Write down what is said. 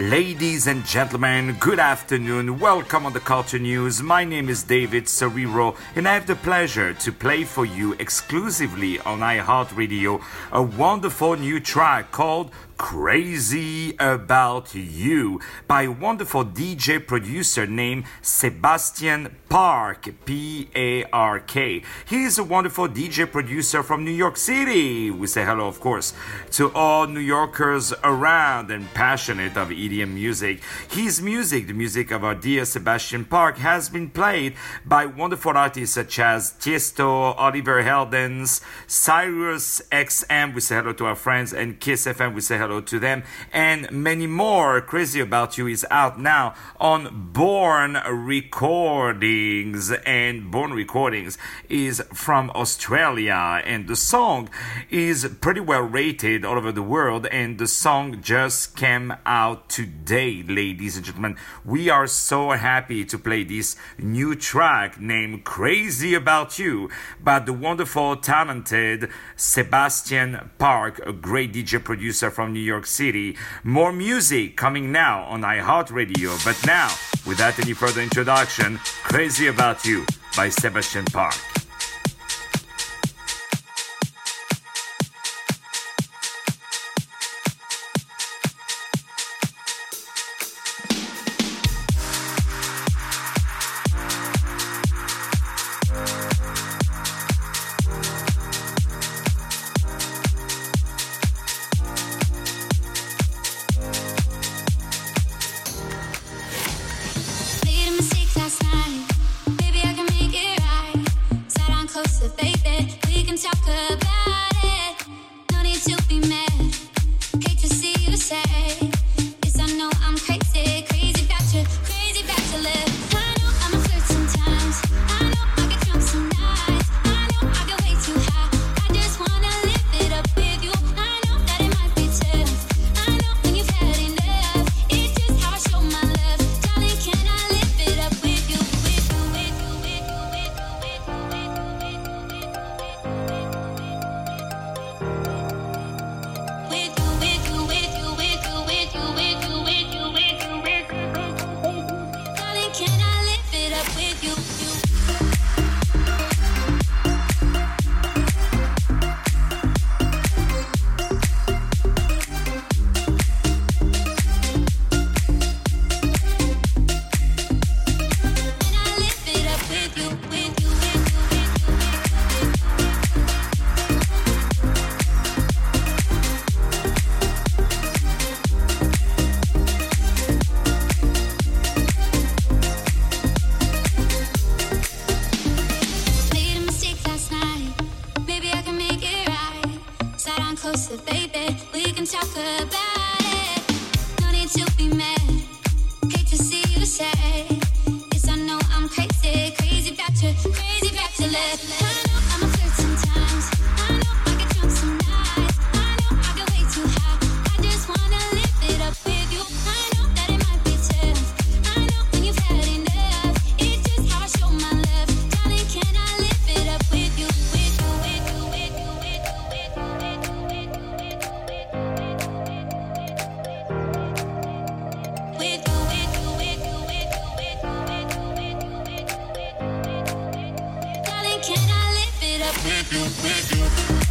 Ladies and gentlemen, good afternoon. Welcome on the Culture News. My name is David Serero, and I have the pleasure to play for you exclusively on iHeartRadio a wonderful new track called Crazy About You by a wonderful DJ producer named Sebastian Park, P A R K. He's a wonderful DJ producer from New York City. We say hello, of course, to all New Yorkers around and passionate of EDM music. His music, the music of our dear Sebastian Park, has been played by wonderful artists such as Tiesto, Oliver Heldens, SiriusXM. We say hello to our friends, and Kiss FM. We say hello to them, and many more. Crazy About You is out now on Born Recordings, and Born Recordings is from Australia, and the song is pretty well rated all over the world, and the song just came out today, ladies and gentlemen. We are so happy to play this new track named Crazy About You by the wonderful, talented Sebastian Park, a great DJ producer from New York City. More music coming now on iHeartRadio. But now, without any further introduction, Crazy About You by Sebastian Park. The face. closer, baby. We can talk about it. No need to be mad. Hate to see you sad. Yes, I know I'm crazy, crazy about you, crazy about your love. With you, with you.